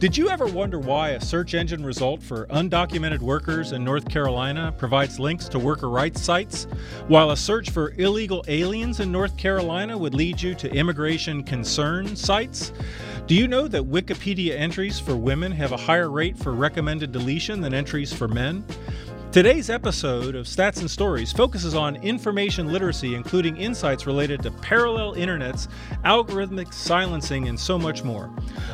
Did you ever wonder why a search engine result for undocumented workers in North Carolina provides links to worker rights sites, while a search for illegal aliens in North Carolina would lead you to immigration concern sites? Do you know that Wikipedia entries for women have a higher rate for recommended deletion than entries for men? Today's episode of Stats and Stories focuses on information literacy, including insights related to parallel internets, algorithmic silencing, and so much more.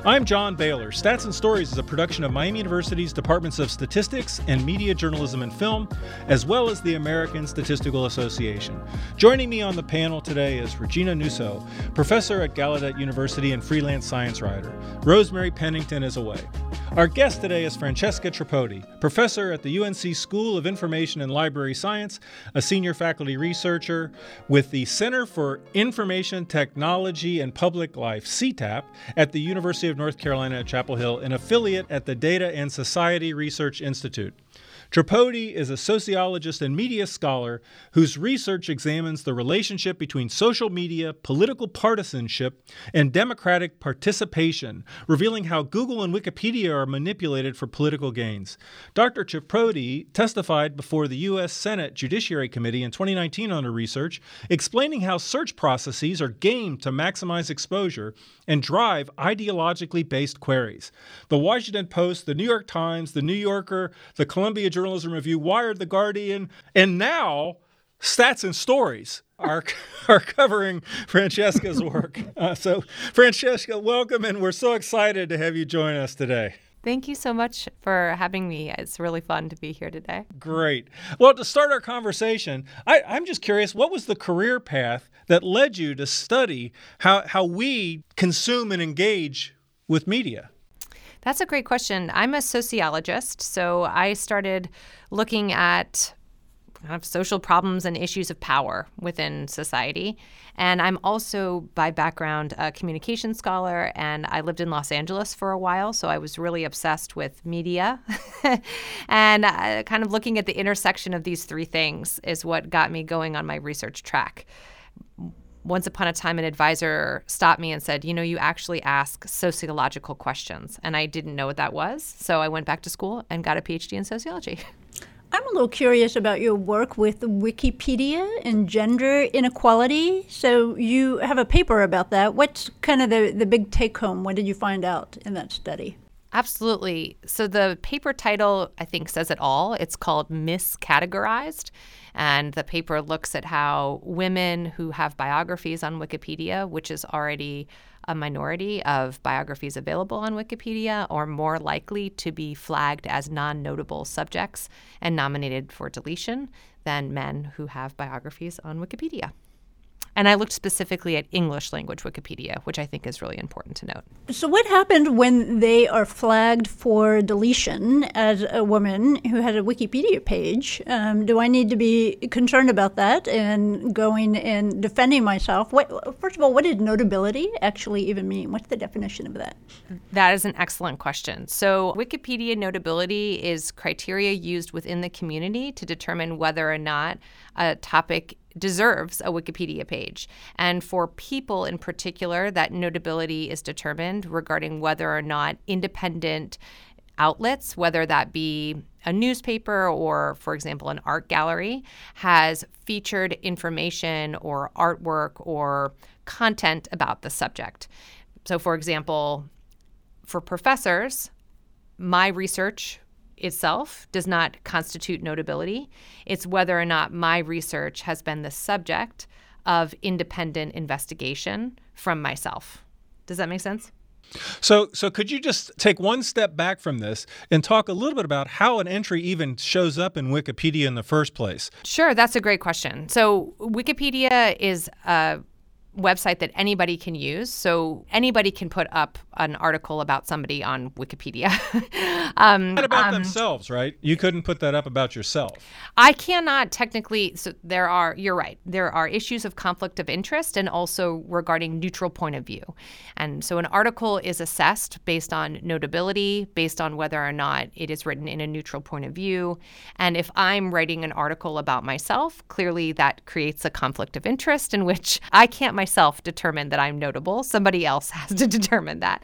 I'm John Bailer. Stats and Stories is a production of Miami University's Departments of Statistics and Media Journalism and Film, as well as the American Statistical Association. Joining me on the panel today is Regina Nuzzo, professor at Gallaudet University and freelance science writer. Rosemary Pennington is away. Our guest today is Francesca Tripodi, professor at the UNC School of Information and Library Science, a senior faculty researcher with the Center for Information Technology and Public Life, CITAP, at the University of North Carolina at Chapel Hill, an affiliate at the Data and Society Research Institute. Tripodi is a sociologist and media scholar whose research examines the relationship between social media, political partisanship, and democratic participation, revealing how Google and Wikipedia are manipulated for political gains. Dr. Tripodi testified before the U.S. Senate Judiciary Committee in 2019 on her research, explaining how search processes are gamed to maximize exposure and drive ideologically based queries. The Washington Post, the New York Times, the New Yorker, the Columbia Journalism Review, Wired, The Guardian, and now Stats and Stories are, are covering Francesca's work. Uh, so, Francesca, welcome, and we're so excited to have you join us today. Thank you so much for having me. It's really fun to be here today. Great. Well, to start our conversation, I, am just curious what was the career path that led you to study how, how we consume and engage with media? That's a great question. I'm a sociologist, so I started looking at kind of social problems and issues of power within society. And I'm also, by background, a communication scholar, and I lived in Los Angeles for a while, so I was really obsessed with media. and uh, kind of looking at the intersection of these three things is what got me going on my research track once upon a time an advisor stopped me and said, You know, you actually ask sociological questions. And I didn't know what that was. So I went back to school and got a PhD in sociology. I'm a little curious about your work with Wikipedia and gender inequality. So you have a paper about that. What's kind of the, the big take home? What did you find out in that study? Absolutely. So the paper title, I think, says it all. It's called Miscategorized. And the paper looks at how women who have biographies on Wikipedia, which is already a minority of biographies available on Wikipedia, are more likely to be flagged as non notable subjects and nominated for deletion than men who have biographies on Wikipedia. And I looked specifically at English language Wikipedia, which I think is really important to note. So, what happened when they are flagged for deletion as a woman who had a Wikipedia page? Um, do I need to be concerned about that and going and defending myself? What, first of all, what did notability actually even mean? What's the definition of that? That is an excellent question. So, Wikipedia notability is criteria used within the community to determine whether or not a topic deserves a Wikipedia page. And for people in particular, that notability is determined regarding whether or not independent outlets, whether that be a newspaper or, for example, an art gallery, has featured information or artwork or content about the subject. So, for example, for professors, my research itself does not constitute notability. It's whether or not my research has been the subject of independent investigation from myself. Does that make sense? So, so could you just take one step back from this and talk a little bit about how an entry even shows up in Wikipedia in the first place? Sure, that's a great question. So, Wikipedia is a website that anybody can use. So anybody can put up an article about somebody on Wikipedia. um, Not about um, themselves, right? You couldn't put that up about yourself. I cannot technically. So there are. You're right. There are issues of conflict of interest and also regarding neutral point of view. And so an article is assessed based on notability, based on whether or not it is written in a neutral point of view. And if I'm writing an article about myself, clearly that creates a conflict of interest in which I can't myself determine that I'm notable. Somebody else has to determine that.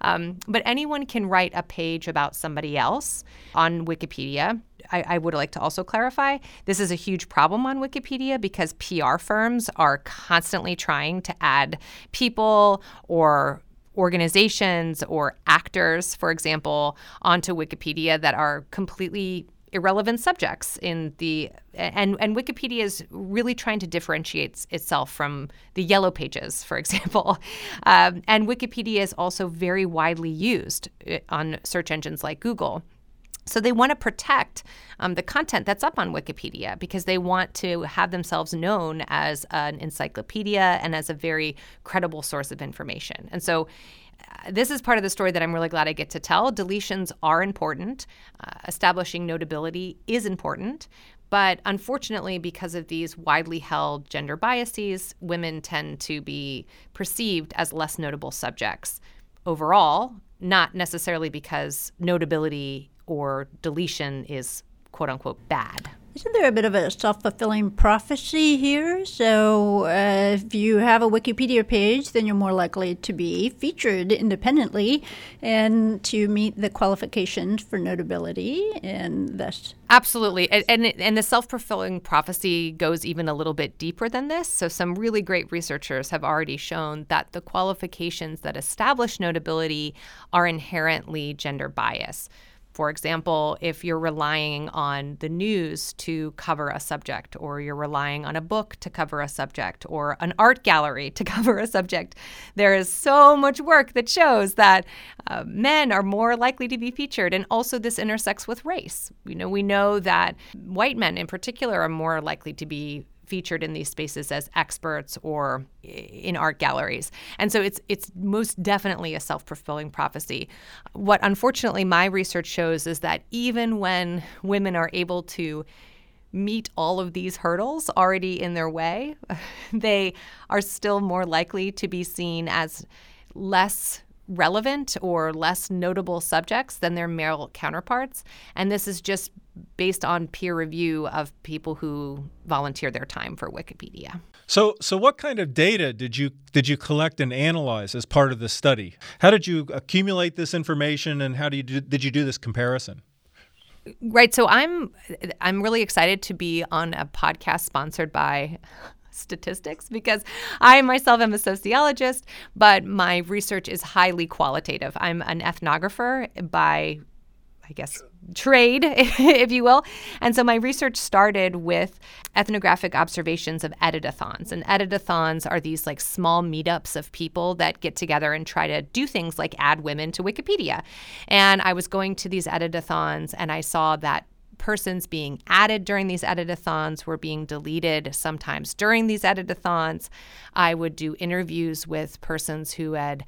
Um, but anyone can write a page about somebody else on Wikipedia. I, I, would like to also clarify this is a huge problem on Wikipedia because PR firms are constantly trying to add people or organizations or actors, for example, onto Wikipedia that are completely irrelevant subjects in the and and Wikipedia is really trying to differentiate itself from the yellow pages, for example. Um, and Wikipedia is also very widely used uh, on search engines like Google. So they want to protect um, the content that's up on Wikipedia because they want to have themselves known as an encyclopedia and as a very credible source of information. And so this is part of the story that I'm really glad I get to tell. Deletions are important. Uh, establishing notability is important. But unfortunately, because of these widely held gender biases, women tend to be perceived as less notable subjects overall, not necessarily because notability or deletion is quote unquote bad. Isn't there a bit of a self fulfilling prophecy here? So, uh, if you have a Wikipedia page, then you're more likely to be featured independently and to meet the qualifications for notability, and thus. Absolutely. And, and, and the self fulfilling prophecy goes even a little bit deeper than this. So, some really great researchers have already shown that the qualifications that establish notability are inherently gender bias. For example, if you're relying on the news to cover a subject, or you're relying on a book to cover a subject, or an art gallery to cover a subject, there is so much work that shows that uh, men are more likely to be featured. And also, this intersects with race. You know, we know that white men in particular are more likely to be featured in these spaces as experts or in art galleries. And so it's it's most definitely a self-fulfilling prophecy. What unfortunately my research shows is that even when women are able to meet all of these hurdles already in their way, they are still more likely to be seen as less relevant or less notable subjects than their male counterparts. And this is just based on peer review of people who volunteer their time for Wikipedia. So, so what kind of data did you did you collect and analyze as part of the study? How did you accumulate this information, and how do you do, did you do this comparison? Right. So I'm I'm really excited to be on a podcast sponsored by statistics because I myself am a sociologist, but my research is highly qualitative. I'm an ethnographer by I guess, trade, if you will. And so my research started with ethnographic observations of editathons. And editathons are these like small meetups of people that get together and try to do things like add women to Wikipedia. And I was going to these editathons and I saw that persons being added during these editathons were being deleted sometimes during these editathons. I would do interviews with persons who had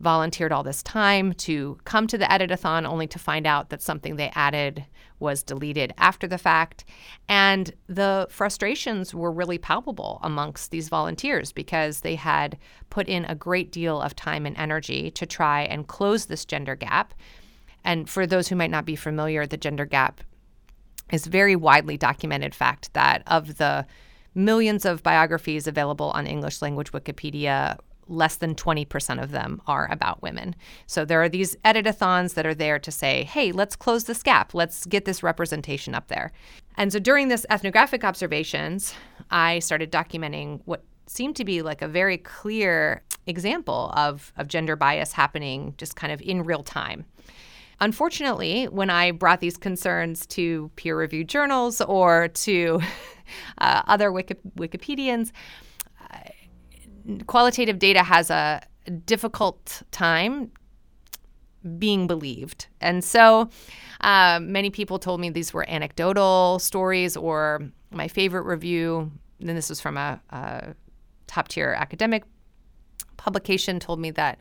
volunteered all this time to come to the editathon only to find out that something they added was deleted after the fact. And the frustrations were really palpable amongst these volunteers because they had put in a great deal of time and energy to try and close this gender gap. And for those who might not be familiar, the gender gap is very widely documented fact that of the millions of biographies available on English language Wikipedia, less than 20% of them are about women. So there are these editathons that are there to say, hey, let's close this gap. Let's get this representation up there. And so during this ethnographic observations, I started documenting what seemed to be like a very clear example of, of gender bias happening just kind of in real time. Unfortunately, when I brought these concerns to peer reviewed journals or to uh, other Wiki- Wikipedians, qualitative data has a difficult time being believed. And so uh, many people told me these were anecdotal stories, or my favorite review, and this was from a, a top tier academic publication, told me that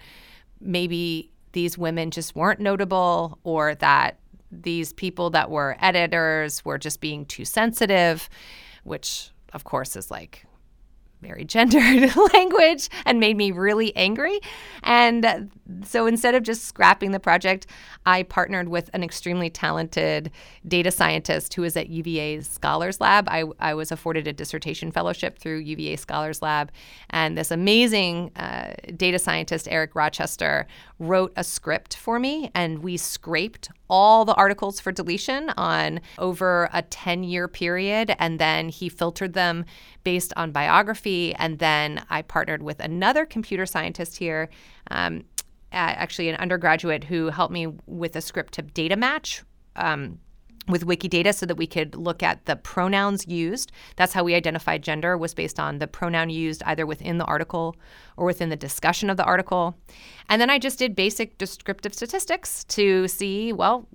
maybe these women just weren't notable, or that these people that were editors were just being too sensitive, which of course is like very gendered language and made me really angry. And so instead of just scrapping the project, I partnered with an extremely talented data scientist who is at UVA Scholars Lab. I, I was afforded a dissertation fellowship through UVA Scholars Lab. And this amazing uh, data scientist, Eric Rochester, wrote a script for me, and we scraped all the articles for deletion on over a 10 year period. And then he filtered them based on biography. And then I partnered with another computer scientist here. Um, actually, an undergraduate who helped me with a script to data match um, with Wikidata so that we could look at the pronouns used. That's how we identified gender was based on the pronoun used either within the article or within the discussion of the article. And then I just did basic descriptive statistics to see, well,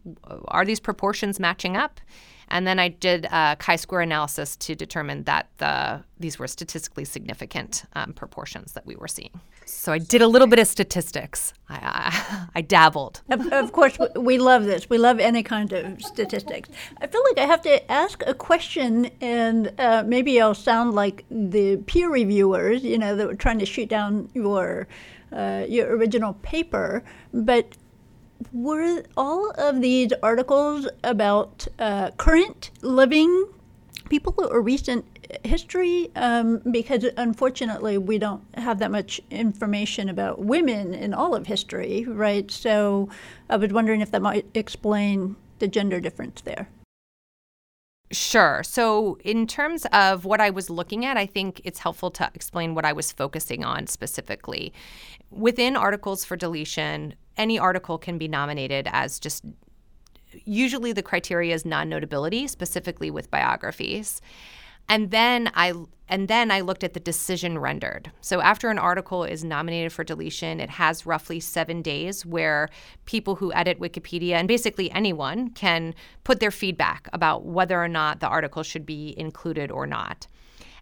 are these proportions matching up? And then I did a chi-square analysis to determine that the these were statistically significant um, proportions that we were seeing. So I did a little bit of statistics. I, I, I dabbled. Of, of, course, we love this. We love any kind of statistics. I feel like I have to ask a question, and uh, maybe I'll sound like the peer reviewers, you know, that were trying to shoot down your uh, your original paper. But were all of these articles about uh, current living people or recent history? Um, because unfortunately, we don't have that much information about women in all of history, right? So I was wondering if that might explain the gender difference there. Sure. So, in terms of what I was looking at, I think it's helpful to explain what I was focusing on specifically. Within articles for deletion, any article can be nominated as just usually the criteria is non notability, specifically with biographies. And then I and then I looked at the decision rendered. So after an article is nominated for deletion, it has roughly 7 days where people who edit Wikipedia and basically anyone can put their feedback about whether or not the article should be included or not.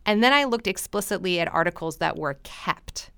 And then I looked explicitly at articles that were kept.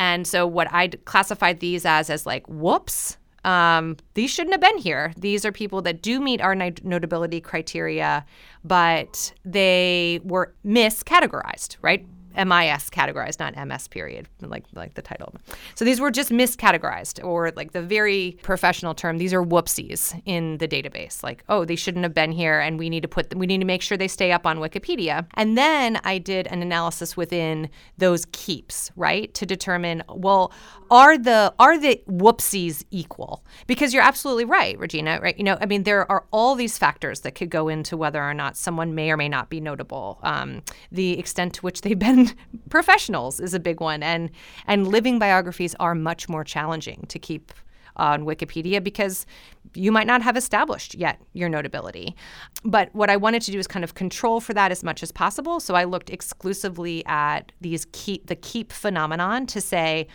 And so what I classified these as as like whoops, um, these shouldn't have been here. These are people that do meet our notability criteria, but they were miscategorized, right? MIS categorized, not MS period, like like the title. So these were just miscategorized, or like the very professional term. These are whoopsies in the database. Like, oh, they shouldn't have been here, and we need to put them, we need to make sure they stay up on Wikipedia. And then I did an analysis within those keeps, right, to determine, well, are the are the whoopsies equal? Because you're absolutely right, Regina. Right? You know, I mean, there are all these factors that could go into whether or not someone may or may not be notable. Um, the extent to which they've been professionals is a big one, and and living biographies are much more challenging to keep on Wikipedia because you might not have established yet your notability. But what I wanted to do is kind of control for that as much as possible. So I looked exclusively at these keep the keep phenomenon to say,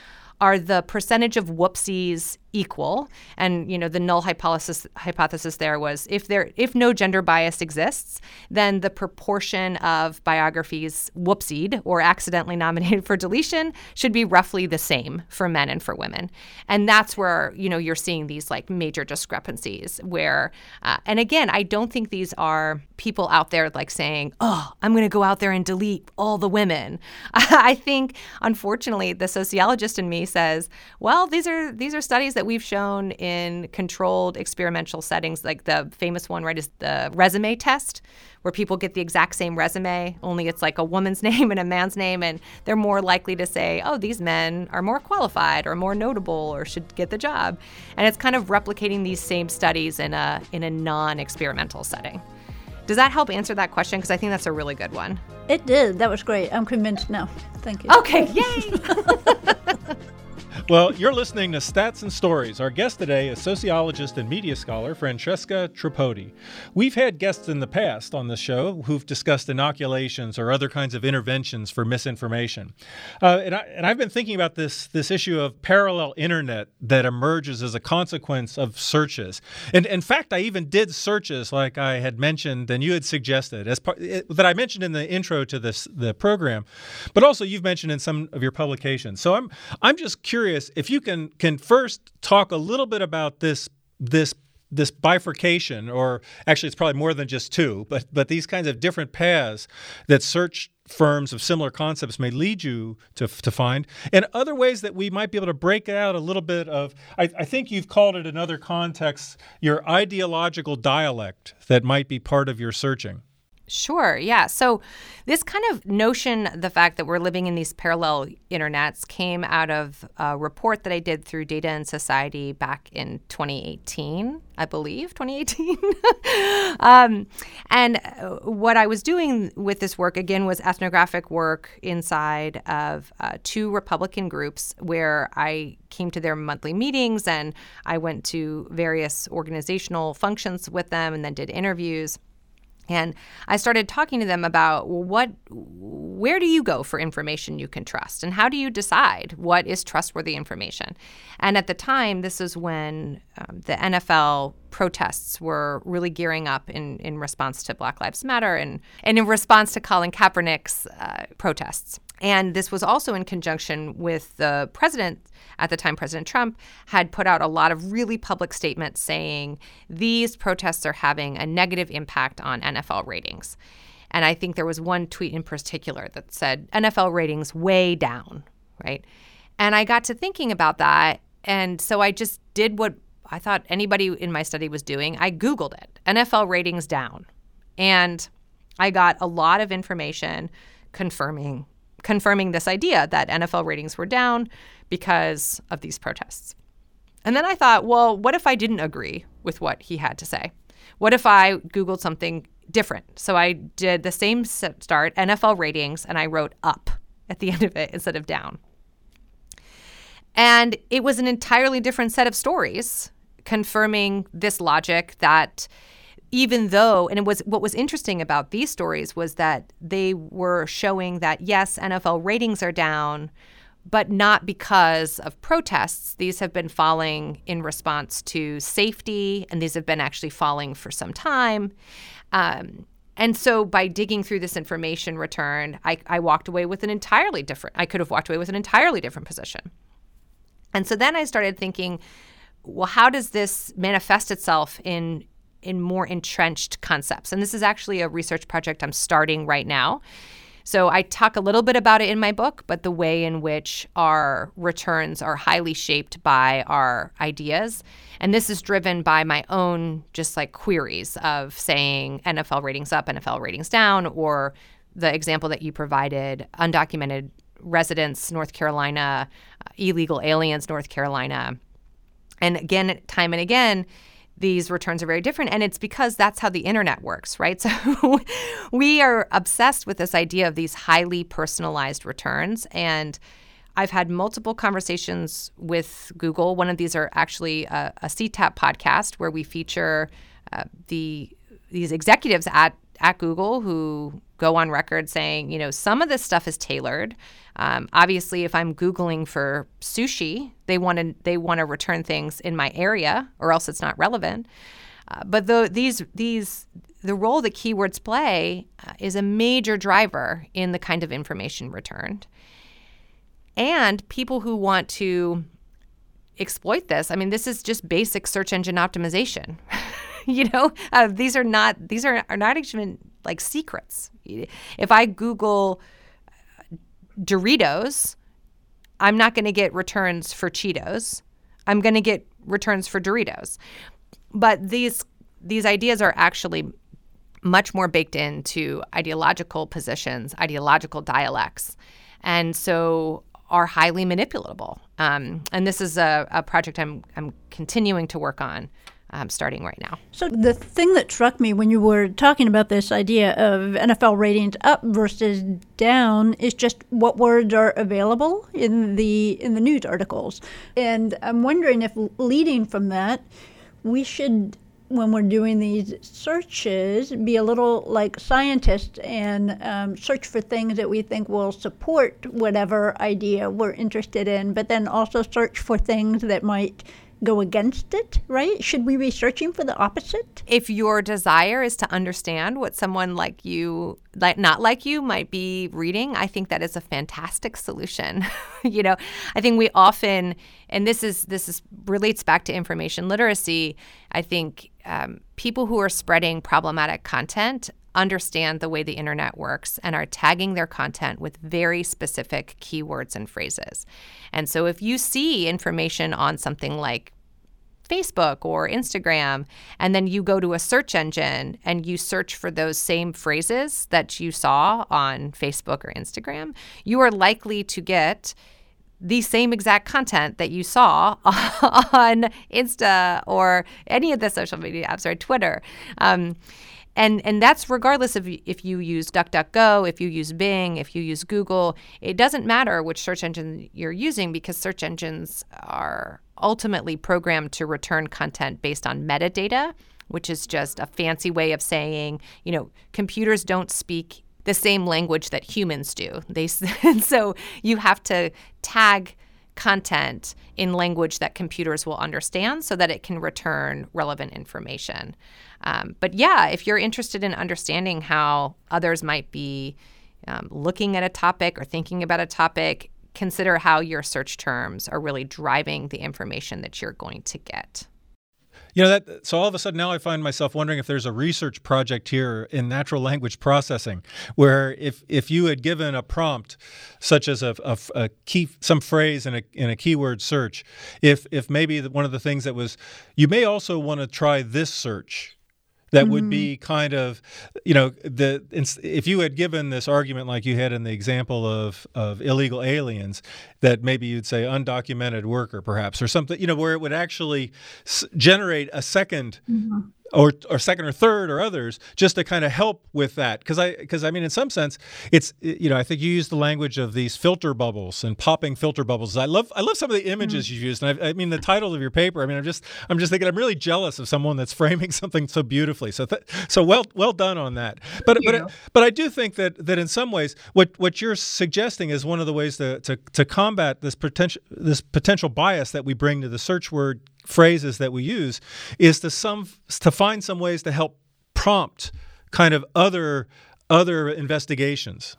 are the percentage of whoopsies equal? And you know, the null hypothesis hypothesis there was if there if no gender bias exists, then the proportion of biographies whoopsied or accidentally nominated for deletion should be roughly the same for men and for women. And that's where you know you're seeing these like major discrepancies where, uh, and again, I don't think these are people out there like saying, "Oh, I'm going to go out there and delete all the women." I think, unfortunately, the sociologist in me says, "Well, these are these are studies that we've shown in controlled experimental settings, like the famous one, right, is the resume test, where people get the exact same resume, only it's like a woman's name and a man's name, and they're more likely to say, "Oh, these men are more qualified or more notable or should get the job," and it's kind of replicating these same studies in a in a non-experimental setting. Does that help answer that question? Because I think that's a really good one. It did. That was great. I'm convinced now. Thank you. Okay, yay! Well, you're listening to Stats and Stories. Our guest today is sociologist and media scholar Francesca Tripodi. We've had guests in the past on the show who've discussed inoculations or other kinds of interventions for misinformation. Uh, and, I, and I've been thinking about this, this issue of parallel internet that emerges as a consequence of searches. And in fact, I even did searches like I had mentioned and you had suggested as part, that I mentioned in the intro to this the program, but also you've mentioned in some of your publications. So I'm I'm just curious curious if you can can first talk a little bit about this this this bifurcation, or actually, it's probably more than just two, but but these kinds of different paths that search firms of similar concepts may lead you to, to find, and other ways that we might be able to break out a little bit of, I, I think you've called it in other contexts, your ideological dialect that might be part of your searching. Sure, yeah. So, this kind of notion, the fact that we're living in these parallel internets, came out of a report that I did through Data and Society back in 2018, I believe, 2018. um, and uh, what I was doing with this work, again, was ethnographic work inside of uh, two Republican groups where I came to their monthly meetings and I went to various organizational functions with them and then did interviews. And I started talking to them about what, where do you go for information you can trust, and how do you decide what is trustworthy information? And at the time, this is when um, the NFL protests were really gearing up in in response to Black Lives Matter and and in response to Colin Kaepernick's uh, protests. And this was also in conjunction with the president at the time, President Trump, had put out a lot of really public statements saying these protests are having a negative impact on NFL ratings. And I think there was one tweet in particular that said NFL ratings way down, right? And I got to thinking about that. And so I just did what I thought anybody in my study was doing. I Googled it NFL ratings down. And I got a lot of information confirming confirming this idea that NFL ratings were down because of these protests. And then I thought, well, what if I didn't agree with what he had to say? What if I Googled something different? So I did the same start, NFL ratings, and I wrote up at the end of it instead of down. And it was an entirely different set of stories confirming this logic that even though and it was what was interesting about these stories was that they were showing that yes NFL ratings are down but not because of protests. These have been falling in response to safety and these have been actually falling for some time. Um, and so by digging through this information return I, I walked away with an entirely different i could have walked away with an entirely different position. And so then i started thinking well how does this manifest itself in in more entrenched concepts. And this is actually a research project I'm starting right now. So I talk a little bit about it in my book, but the way in which our returns are highly shaped by our ideas. And this is driven by my own just like queries of saying NFL ratings up, NFL ratings down, or the example that you provided, undocumented residents, North Carolina, uh, illegal aliens, North Carolina. And again, time and again, these returns are very different. And it's because that's how the internet works, right? So we are obsessed with this idea of these highly personalized returns. And I've had multiple conversations with Google. One of these are actually a, a CITAP podcast where we feature uh, the these executives at at Google who go on record saying, you know, some of this stuff is tailored. Um, obviously, if I'm Googling for sushi, they want to they want to return things in my area, or else it's not relevant. Uh, but the, these these the role that keywords play uh, is a major driver in the kind of information returned. And people who want to exploit this, I mean, this is just basic search engine optimization. you know, uh, these are not these are, are not even like secrets. If I Google Doritos, I'm not going to get returns for Cheetos. I'm going to get returns for Doritos. But these these ideas are actually much more baked into ideological positions, ideological dialects, and so are highly manipulatable. Um, and this is a, a project I'm I'm continuing to work on um, starting right now. So, the thing that struck me when you were talking about this idea of NFL ratings up versus down is just what words are available in the in the news articles, and I'm wondering if leading from that, we should when we're doing these searches, be a little like scientists and um, search for things that we think will support whatever idea we're interested in, but then also search for things that might go against it, right? Should we be searching for the opposite? If your desire is to understand what someone like you, like not like you, might be reading, I think that is a fantastic solution. you know, I think we often, and this is this is relates back to information literacy. I think um, people who are spreading problematic content understand the way the internet works and are tagging their content with very specific keywords and phrases. And so if you see information on something like Facebook or Instagram, and then you go to a search engine and you search for those same phrases that you saw on Facebook or Instagram, you are likely to get the same exact content that you saw on Insta or any of the social media apps or Twitter. Um, and and that's regardless of if you use DuckDuckGo, if you use Bing, if you use Google. It doesn't matter which search engine you're using because search engines are ultimately programmed to return content based on metadata, which is just a fancy way of saying, you know, computers don't speak the same language that humans do. They so you have to tag content in language that computers will understand so that it can return relevant information. Um, but yeah, if you're interested in understanding how others might be um, looking at a topic or thinking about a topic, consider how your search terms are really driving the information that you're going to get. You know that so all of a sudden now I find myself wondering if there's a research project here in natural language processing where if if you had given a prompt such as a, a, a key some phrase in a in a keyword search if if maybe one of the things that was you may also want to try this search that mm-hmm. would be kind of you know the if you had given this argument like you had in the example of of illegal aliens that maybe you'd say undocumented worker perhaps or something you know where it would actually s- generate a 2nd mm-hmm or, or second or third or others just to kind of help with that. Because i because i mean in some sense it's you know i think you use the language of these filter bubbles and popping filter bubbles. I love i love some of the images mm-hmm. you used and I, I, mean the title of your paper i mean i'm just i'm just thinking i'm really jealous of someone that's framing something so beautifully. So th- so well well done on that. But but but i do think that that in some ways what what you're suggesting is one of the ways to to, to combat this potential this potential bias that we bring to the search word phrases that we use is to some to find some ways to help prompt kind of other other investigations.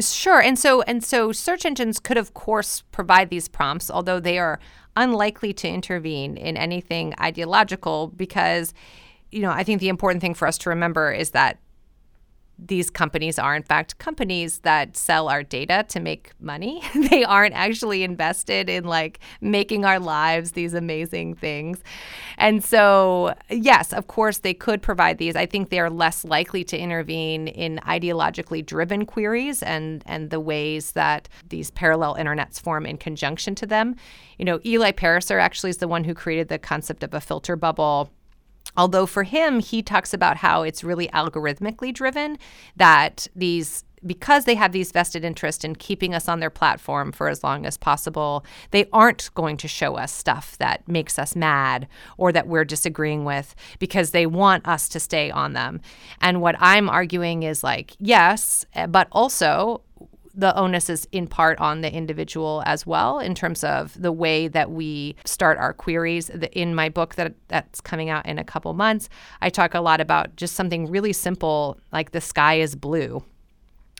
Sure. And so and so search engines could of course provide these prompts although they are unlikely to intervene in anything ideological because you know, I think the important thing for us to remember is that these companies are in fact companies that sell our data to make money. they aren't actually invested in like making our lives these amazing things. And so, yes, of course they could provide these. I think they are less likely to intervene in ideologically driven queries and and the ways that these parallel internets form in conjunction to them. You know, Eli Pariser actually is the one who created the concept of a filter bubble Although for him, he talks about how it's really algorithmically driven, that these because they have these vested interest in keeping us on their platform for as long as possible, they aren't going to show us stuff that makes us mad or that we're disagreeing with because they want us to stay on them. And what I'm arguing is like, yes, eh, but also the onus is in part on the individual as well in terms of the way that we start our queries. In my book that that's coming out in a couple months, I talk a lot about just something really simple like the sky is blue.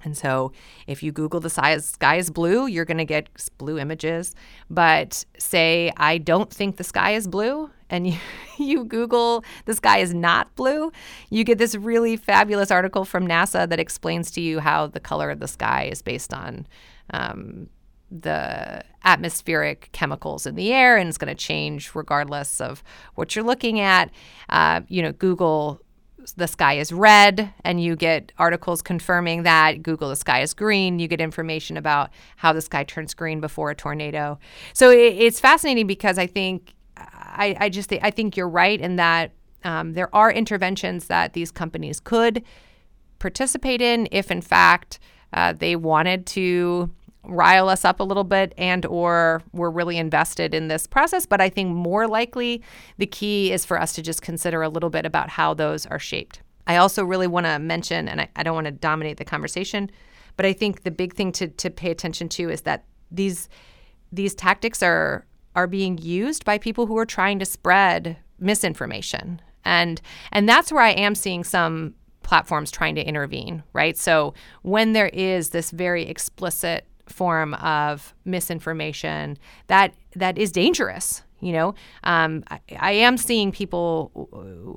And so if you Google the sky is blue, you're going to get blue images. But say, I don't think the sky is blue, and you, you Google the sky is not blue, you get this really fabulous article from NASA that explains to you how the color of the sky is based on um, the atmospheric chemicals in the air and it's going to change regardless of what you're looking at. Uh, you know, Google the sky is red and you get articles confirming that. Google the sky is green. You get information about how the sky turns green before a tornado. So it, it's fascinating because i think I, I just I think you're right in that um, there are interventions that these companies could participate in if, in fact, uh, they wanted to rile us up a little bit and or we're really invested in this process but i think more likely the key is for us to just consider a little bit about how those are shaped i also really want to mention and I, I don't want to dominate the conversation but i think the big thing to, to pay attention to is that these these tactics are are being used by people who are trying to spread misinformation. And and that's where I am seeing some platforms trying to intervene, right? So when there is this very explicit form of misinformation that that is dangerous you know? Um, I, I, am seeing people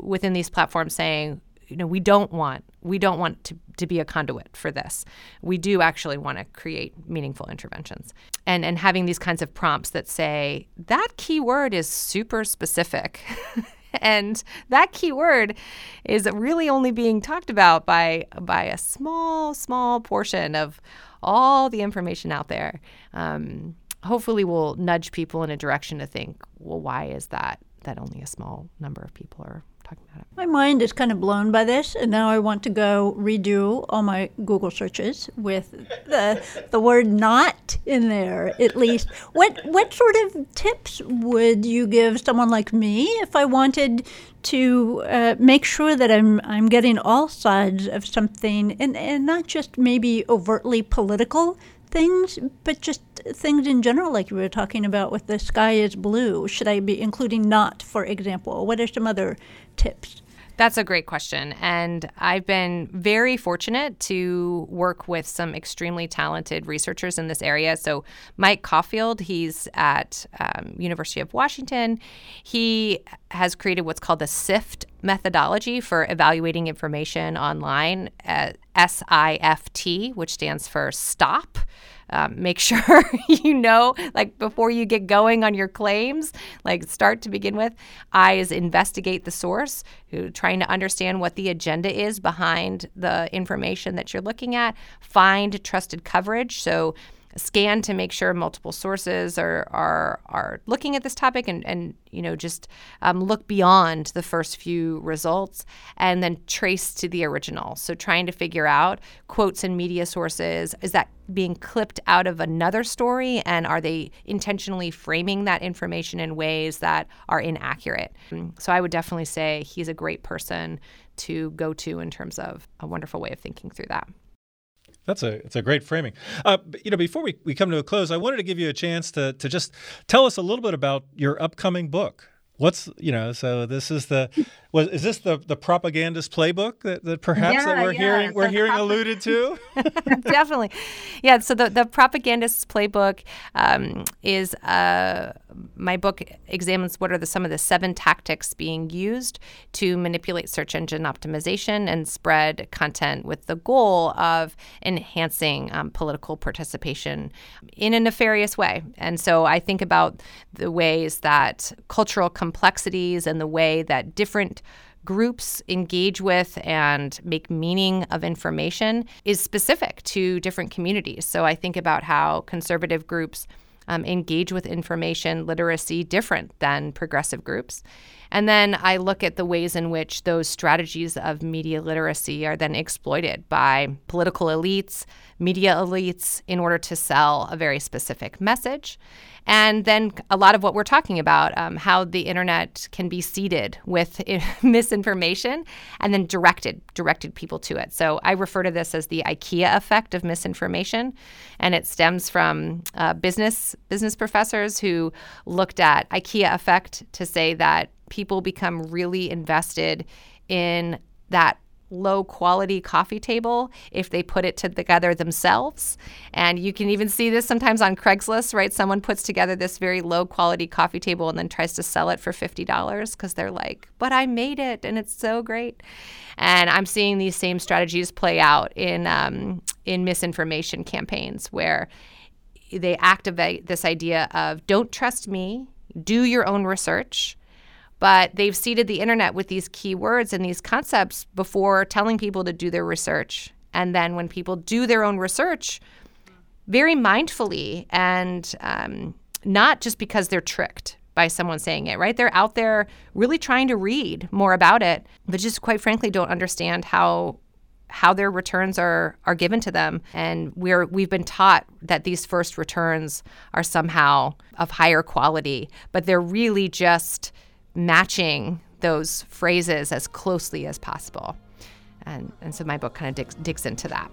within these platforms saying you know we don't want we don't want to, to be a conduit for this. We do actually want to create meaningful interventions. And and having these kinds of prompts that say that keyword is super specific. And that keyword is really only being talked about by by a small small portion of all the information out there. Um, hopefully will nudge people in a direction to think well why is that that only a small number of people are talking about it. My mind is kind of blown by this, and now I want to go redo all my Google searches with the the word "not" in there at least. What what sort of tips would you give someone like me if I wanted to uh, make sure that I'm I'm getting all sides of something, and and not just maybe overtly political things, but just things in general, like you were talking about with the sky is blue. Should I be including not, for example? What are some other tips? That's a great question. And I've been very fortunate to work with some extremely talented researchers in this area. So, Mike Caulfield, he's at um, University of Washington. He has created what's called the SIFT methodology for evaluating information online, uh, SIFT, which stands for STOP um, make sure you know, like before you get going on your claims, like start to begin with. I is investigate the source, trying to understand what the agenda is behind the information that you're looking at. Find trusted coverage. So scan to make sure multiple sources are are are looking at this topic and and you know just um, look beyond the first few results and then trace to the original. So trying to figure out quotes and media sources is that being clipped out of another story? And are they intentionally framing that information in ways that are inaccurate? So i would definitely say he's a great person to go to in terms of a wonderful way of thinking through that that's a it's a great framing. Uh, you know, before we, we come to a close, I wanted to give you a chance to to just tell us a little bit about your upcoming book. What's you know? So this is the was is this the the propagandist playbook that, that perhaps yeah, that we're yeah. hearing we're hearing alluded to? Definitely, yeah. So the the propagandist's playbook um, is uh, my book examines what are the some of the seven tactics being used to manipulate search engine optimization and spread content with the goal of enhancing um, political participation in a nefarious way. And so I think about the ways that cultural complexities and the way that different groups engage with and make meaning of information is specific to different communities. So I think about how conservative groups um, engage with information literacy different than progressive groups. And then I look at the ways in which those strategies of media literacy are then exploited by political elites, media elites, in order to sell a very specific message. And then a lot of what we're talking about, um, how the internet can be seeded with misinformation and then directed, directed people to it. So I refer to this as the IKEA effect of misinformation. And it stems from uh, business, business professors who looked at IKEA effect to say that people become really invested in that low quality coffee table if they put it together themselves. And you can even see this sometimes on Craigslist, right? Someone puts together this very low quality coffee table and then tries to sell it for $50 because they're like, but I made it and it's so great. And I'm seeing these same strategies play out in, um, in misinformation campaigns where they activate this idea of don't trust me, do your own research but they've seeded the internet with these keywords and these concepts before telling people to do their research. And then when people do their own research, very mindfully and um, not just because they're tricked by someone saying it, right? They're out there really trying to read more about it, but just quite frankly don't understand how how their returns are are given to them and we're we've been taught that these first returns are somehow of higher quality but they're really just matching those phrases as closely as possible. And, and so my book kind of digs, digs into that.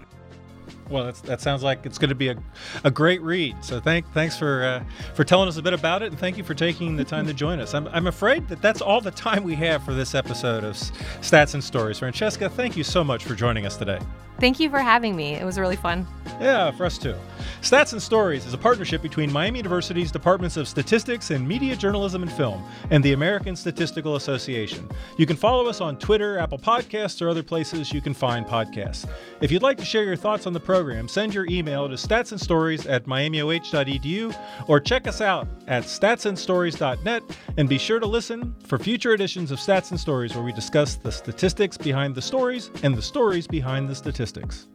Well, that sounds like it's going to be a, a great read. So thank thanks for uh, for telling us a bit about it, and thank you for taking the time to join us. I'm, I'm afraid that that's all the time we have for this episode of Stats and Stories. Francesca, thank you so much for joining us today. Thank you for having me. It was really fun. Yeah, for us too. Stats and Stories is a partnership between Miami University's Departments of Statistics and Media Journalism and Film and the American Statistical Association. You can follow us on Twitter, Apple Podcasts, or other places you can find podcasts. If you'd like to share your thoughts on the program, send your email to statsandstories at miamioh.edu or check us out at statsandstories.net and be sure to listen for future editions of Stats and Stories where we discuss the statistics behind the stories and the stories behind the statistics.